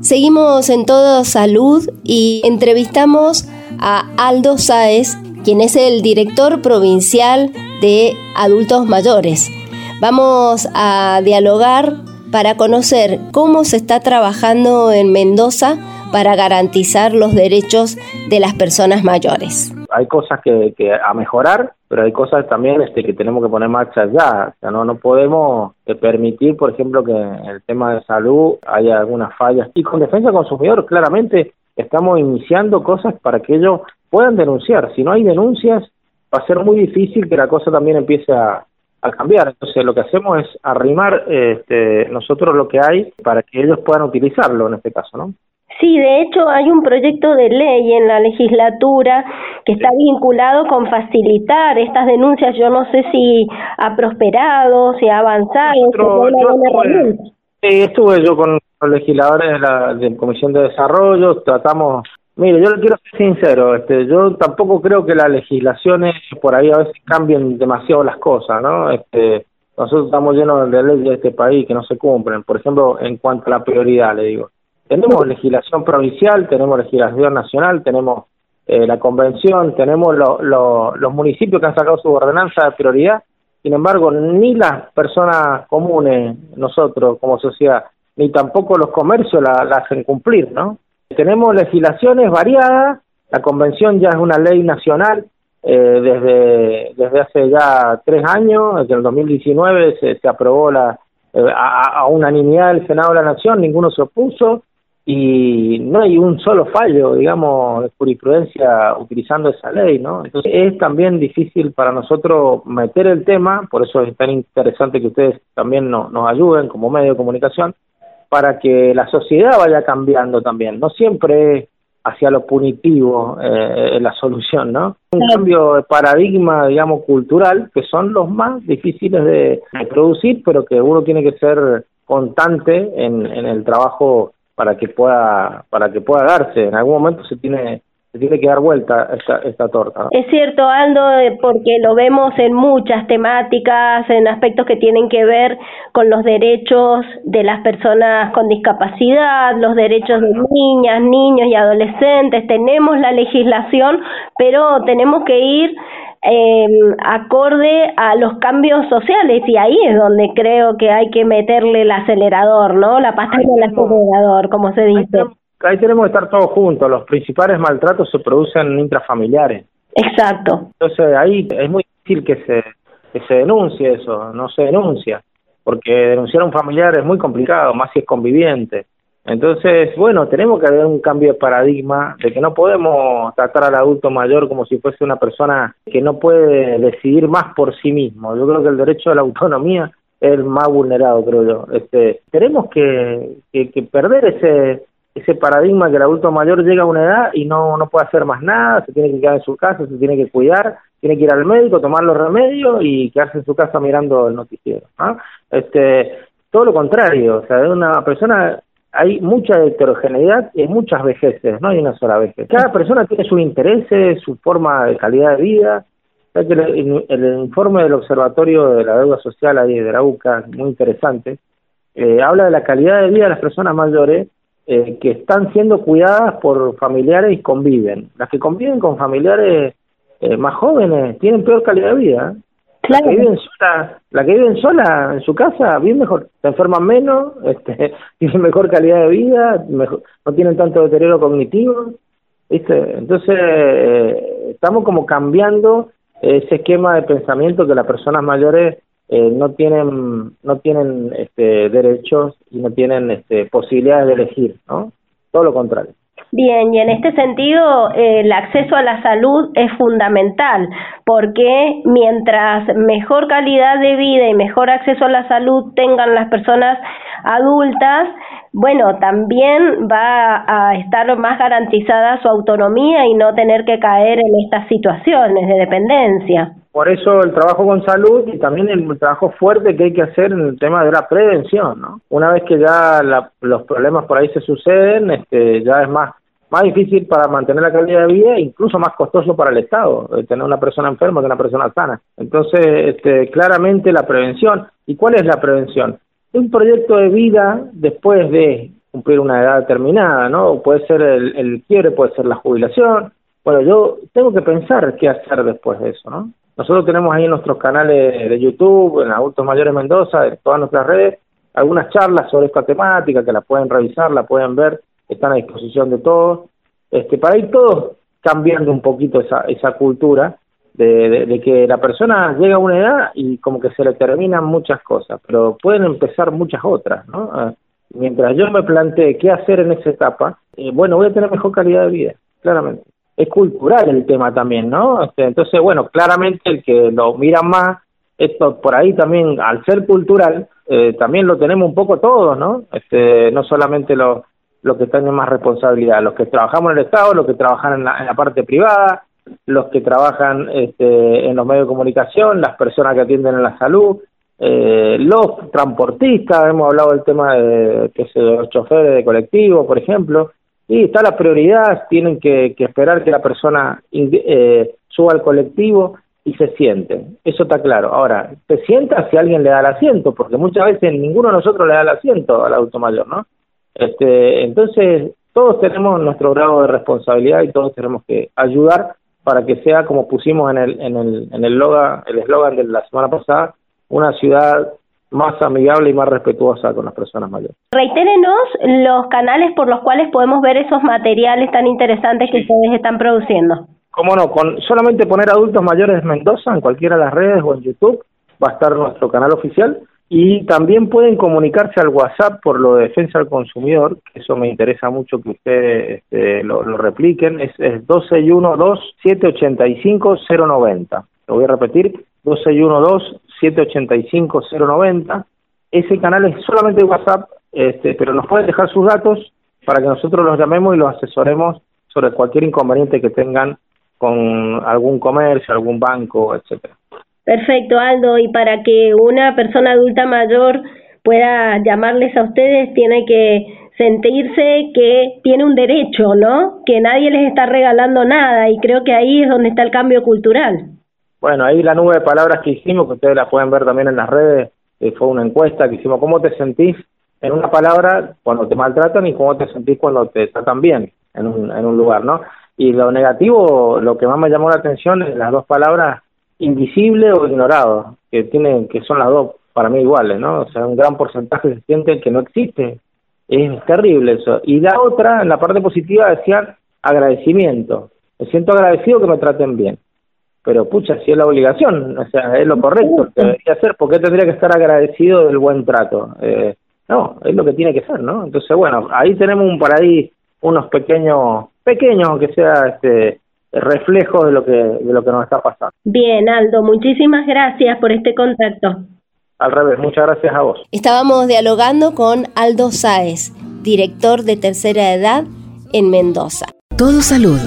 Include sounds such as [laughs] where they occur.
Seguimos en Todo Salud y entrevistamos a Aldo Sáez, quien es el director provincial de adultos mayores. Vamos a dialogar para conocer cómo se está trabajando en Mendoza para garantizar los derechos de las personas mayores. Hay cosas que, a mejorar, pero hay cosas también este, que tenemos que poner marcha ya. O sea, no, no podemos eh, permitir, por ejemplo, que en el tema de salud haya algunas fallas. Y con defensa consumidor, claramente estamos iniciando cosas para que ellos puedan denunciar. Si no hay denuncias, va a ser muy difícil que la cosa también empiece a, cambiar. Entonces lo que hacemos es arrimar este, nosotros lo que hay para que ellos puedan utilizarlo en este caso, ¿no? Sí, de hecho hay un proyecto de ley en la legislatura que está vinculado con facilitar estas denuncias. Yo no sé si ha prosperado, si ha avanzado. si estuve yo con los legisladores de la de Comisión de Desarrollo, tratamos Mire, yo le quiero ser sincero, este, yo tampoco creo que las legislaciones por ahí a veces cambien demasiado las cosas, ¿no? Este, nosotros estamos llenos de leyes de este país que no se cumplen, por ejemplo, en cuanto a la prioridad, le digo. Tenemos legislación provincial, tenemos legislación nacional, tenemos eh, la convención, tenemos los municipios que han sacado su ordenanza de prioridad, sin embargo, ni las personas comunes, nosotros como sociedad, ni tampoco los comercios la hacen cumplir, ¿no? Tenemos legislaciones variadas, la convención ya es una ley nacional eh, desde, desde hace ya tres años, desde el 2019 se, se aprobó la, eh, a, a, unanimidad del Senado de la Nación, ninguno se opuso y no hay un solo fallo, digamos, de jurisprudencia utilizando esa ley, ¿no? Entonces es también difícil para nosotros meter el tema, por eso es tan interesante que ustedes también nos ayuden como medio de comunicación, para que la sociedad vaya cambiando también. No siempre hacia lo punitivo eh, la solución, ¿no? Un cambio de paradigma, digamos, cultural, que son los más difíciles de, producir, pero que uno tiene que ser constante en, en el trabajo para que pueda para que pueda darse. En algún momento se tiene se tiene que dar vuelta esta, esta torta. Es cierto, Aldo, eh, porque lo vemos en muchas temáticas, en aspectos que tienen que ver con los derechos de las personas con discapacidad, los derechos de niñas, niños y adolescentes. Tenemos la legislación, pero tenemos que ir eh, acorde a los cambios sociales y ahí es donde creo que hay que meterle el acelerador, ¿no? La pastilla del acelerador, como se dice ahí tenemos que estar todos juntos. Los principales maltratos se producen intrafamiliares. Exacto. Entonces ahí es muy difícil que se, que se denuncie eso, no se denuncia, porque denunciar a un familiar es muy complicado, más si es conviviente. Entonces, bueno, tenemos que haber un cambio de paradigma de que no podemos tratar al adulto mayor como si fuese una persona que no puede decidir más por sí mismo. Yo creo que el derecho a la autonomía es más vulnerado, creo yo. Este, tenemos que, que perder ese ese paradigma que el adulto mayor llega a una edad y no, no puede hacer más nada, se tiene que quedar en su casa, se tiene que cuidar, tiene que ir al médico, tomar los remedios y quedarse en su casa mirando el noticiero. Este, todo lo contrario, o sea, una persona hay mucha heterogeneidad y muchas vejeces, no hay una sola vejez. Cada persona tiene sus intereses, su forma de calidad de vida. el, informe del Observatorio de la Deuda Social ahí de la UCA, muy interesante, eh, habla de la calidad de vida de las personas mayores eh, que están siendo cuidadas por familiares y conviven. Las que conviven con familiares eh, más jóvenes tienen peor calidad de vida. La que viven sola, la que viven sola en su casa, bien mejor, se enferman menos, [laughs] este, tienen mejor calidad de vida, mejor, no tienen tanto deterioro cognitivo, ¿viste? Entonces, eh, estamos como cambiando ese esquema de pensamiento que las personas mayores eh, no tienen no tienen este, derechos y no tienen este, posibilidades de elegir, ¿no? Todo lo contrario. Bien, y en este sentido el acceso a la salud es fundamental porque mientras mejor calidad de vida y mejor acceso a la salud tengan las personas adultas, bueno, también va a estar más garantizada su autonomía y no tener que caer en estas situaciones de dependencia. Por eso el trabajo con salud y también el trabajo fuerte que hay que hacer en el tema de la prevención, ¿no? Una vez que ya los problemas por ahí se suceden, este, ya es más más difícil para mantener la calidad de vida e incluso más costoso para el Estado eh, tener una persona enferma que una persona sana. Entonces, este, claramente la prevención. ¿Y cuál es la prevención? Un proyecto de vida después de cumplir una edad determinada, ¿no? Puede ser el, el quiebre, puede ser la jubilación. Bueno, yo tengo que pensar qué hacer después de eso, ¿no? Nosotros tenemos ahí en nuestros canales de YouTube, en Adultos Mayores Mendoza, en todas nuestras redes, algunas charlas sobre esta temática que la pueden revisar, la pueden ver, están a disposición de todos, este, para ir todos cambiando un poquito esa, esa cultura de, de, que la persona llega a una edad y como que se le terminan muchas cosas, pero pueden empezar muchas otras, ¿no? Ah, mientras yo me plantee qué hacer en esa etapa, eh, bueno, voy a tener mejor calidad de vida, claramente es cultural el tema también, ¿no? Este, entonces, bueno, claramente el que lo mira más, esto por ahí también, al ser cultural, eh, también lo tenemos un poco todos, ¿no? Este, no solamente los los que tienen más responsabilidad, los que trabajamos en el Estado, los que trabajan en la, parte privada, los que trabajan este, en los medios de comunicación, las personas que atienden en la salud, eh, los transportistas, hemos hablado del tema de que se, los choferes de colectivo, por ejemplo, y está la prioridad, tienen que, esperar que la persona eh, suba al colectivo y se siente. Eso está claro. Ahora, se sienta si alguien le da el asiento, porque muchas veces ninguno de nosotros le da el asiento al auto mayor, ¿no? Este, entonces, todos tenemos nuestro grado de responsabilidad y todos tenemos que ayudar para que sea como pusimos en el en el en el el eslogan de la semana pasada, una ciudad más amigable y más respetuosa con las personas mayores. Reitérenos los canales por los cuales podemos ver esos materiales tan interesantes que ustedes están produciendo. Cómo no, con solamente poner adultos mayores Mendoza en cualquiera de las redes o en YouTube va a estar nuestro canal oficial y también pueden comunicarse al WhatsApp por lo de defensa al consumidor, que eso me interesa mucho que ustedes este, lo, repliquen, es, es 261-2785-090. Lo voy a repetir, 2612-785-090. Ese canal es solamente WhatsApp, este, pero nos pueden dejar sus datos para que nosotros los llamemos y los asesoremos sobre cualquier inconveniente que tengan con algún comercio, algún banco, etcétera. Perfecto, Aldo. Y para que una persona adulta mayor pueda llamarles a ustedes, tiene que sentirse que tiene un derecho, ¿no? Que nadie les está regalando nada. Y creo que ahí es donde está el cambio cultural. Bueno, ahí la nube de palabras que hicimos, que ustedes la pueden ver también en las redes, eh, fue una encuesta que hicimos, ¿cómo te sentís en una palabra cuando te maltratan y cómo te sentís cuando te tratan bien en un, en un lugar, ¿no? Y lo negativo, lo que más me llamó la atención es las dos palabras invisible o ignorado, que tienen, que son las dos para mí iguales, ¿no? O sea, un gran porcentaje se siente que no existe. Es terrible eso. Y la otra, en la parte positiva, decía agradecimiento. Me siento agradecido que me traten bien pero pucha, si es la obligación, o sea, es lo correcto que debería hacer, ¿por qué tendría que estar agradecido del buen trato? Eh, no, es lo que tiene que ser, ¿no? Entonces, bueno, ahí tenemos un por ahí unos pequeños, pequeños, aunque sea este reflejos de lo que de lo que nos está pasando. Bien, Aldo, muchísimas gracias por este contacto. Al revés, muchas gracias a vos. Estábamos dialogando con Aldo Sáez, director de tercera edad en Mendoza. Todo salud.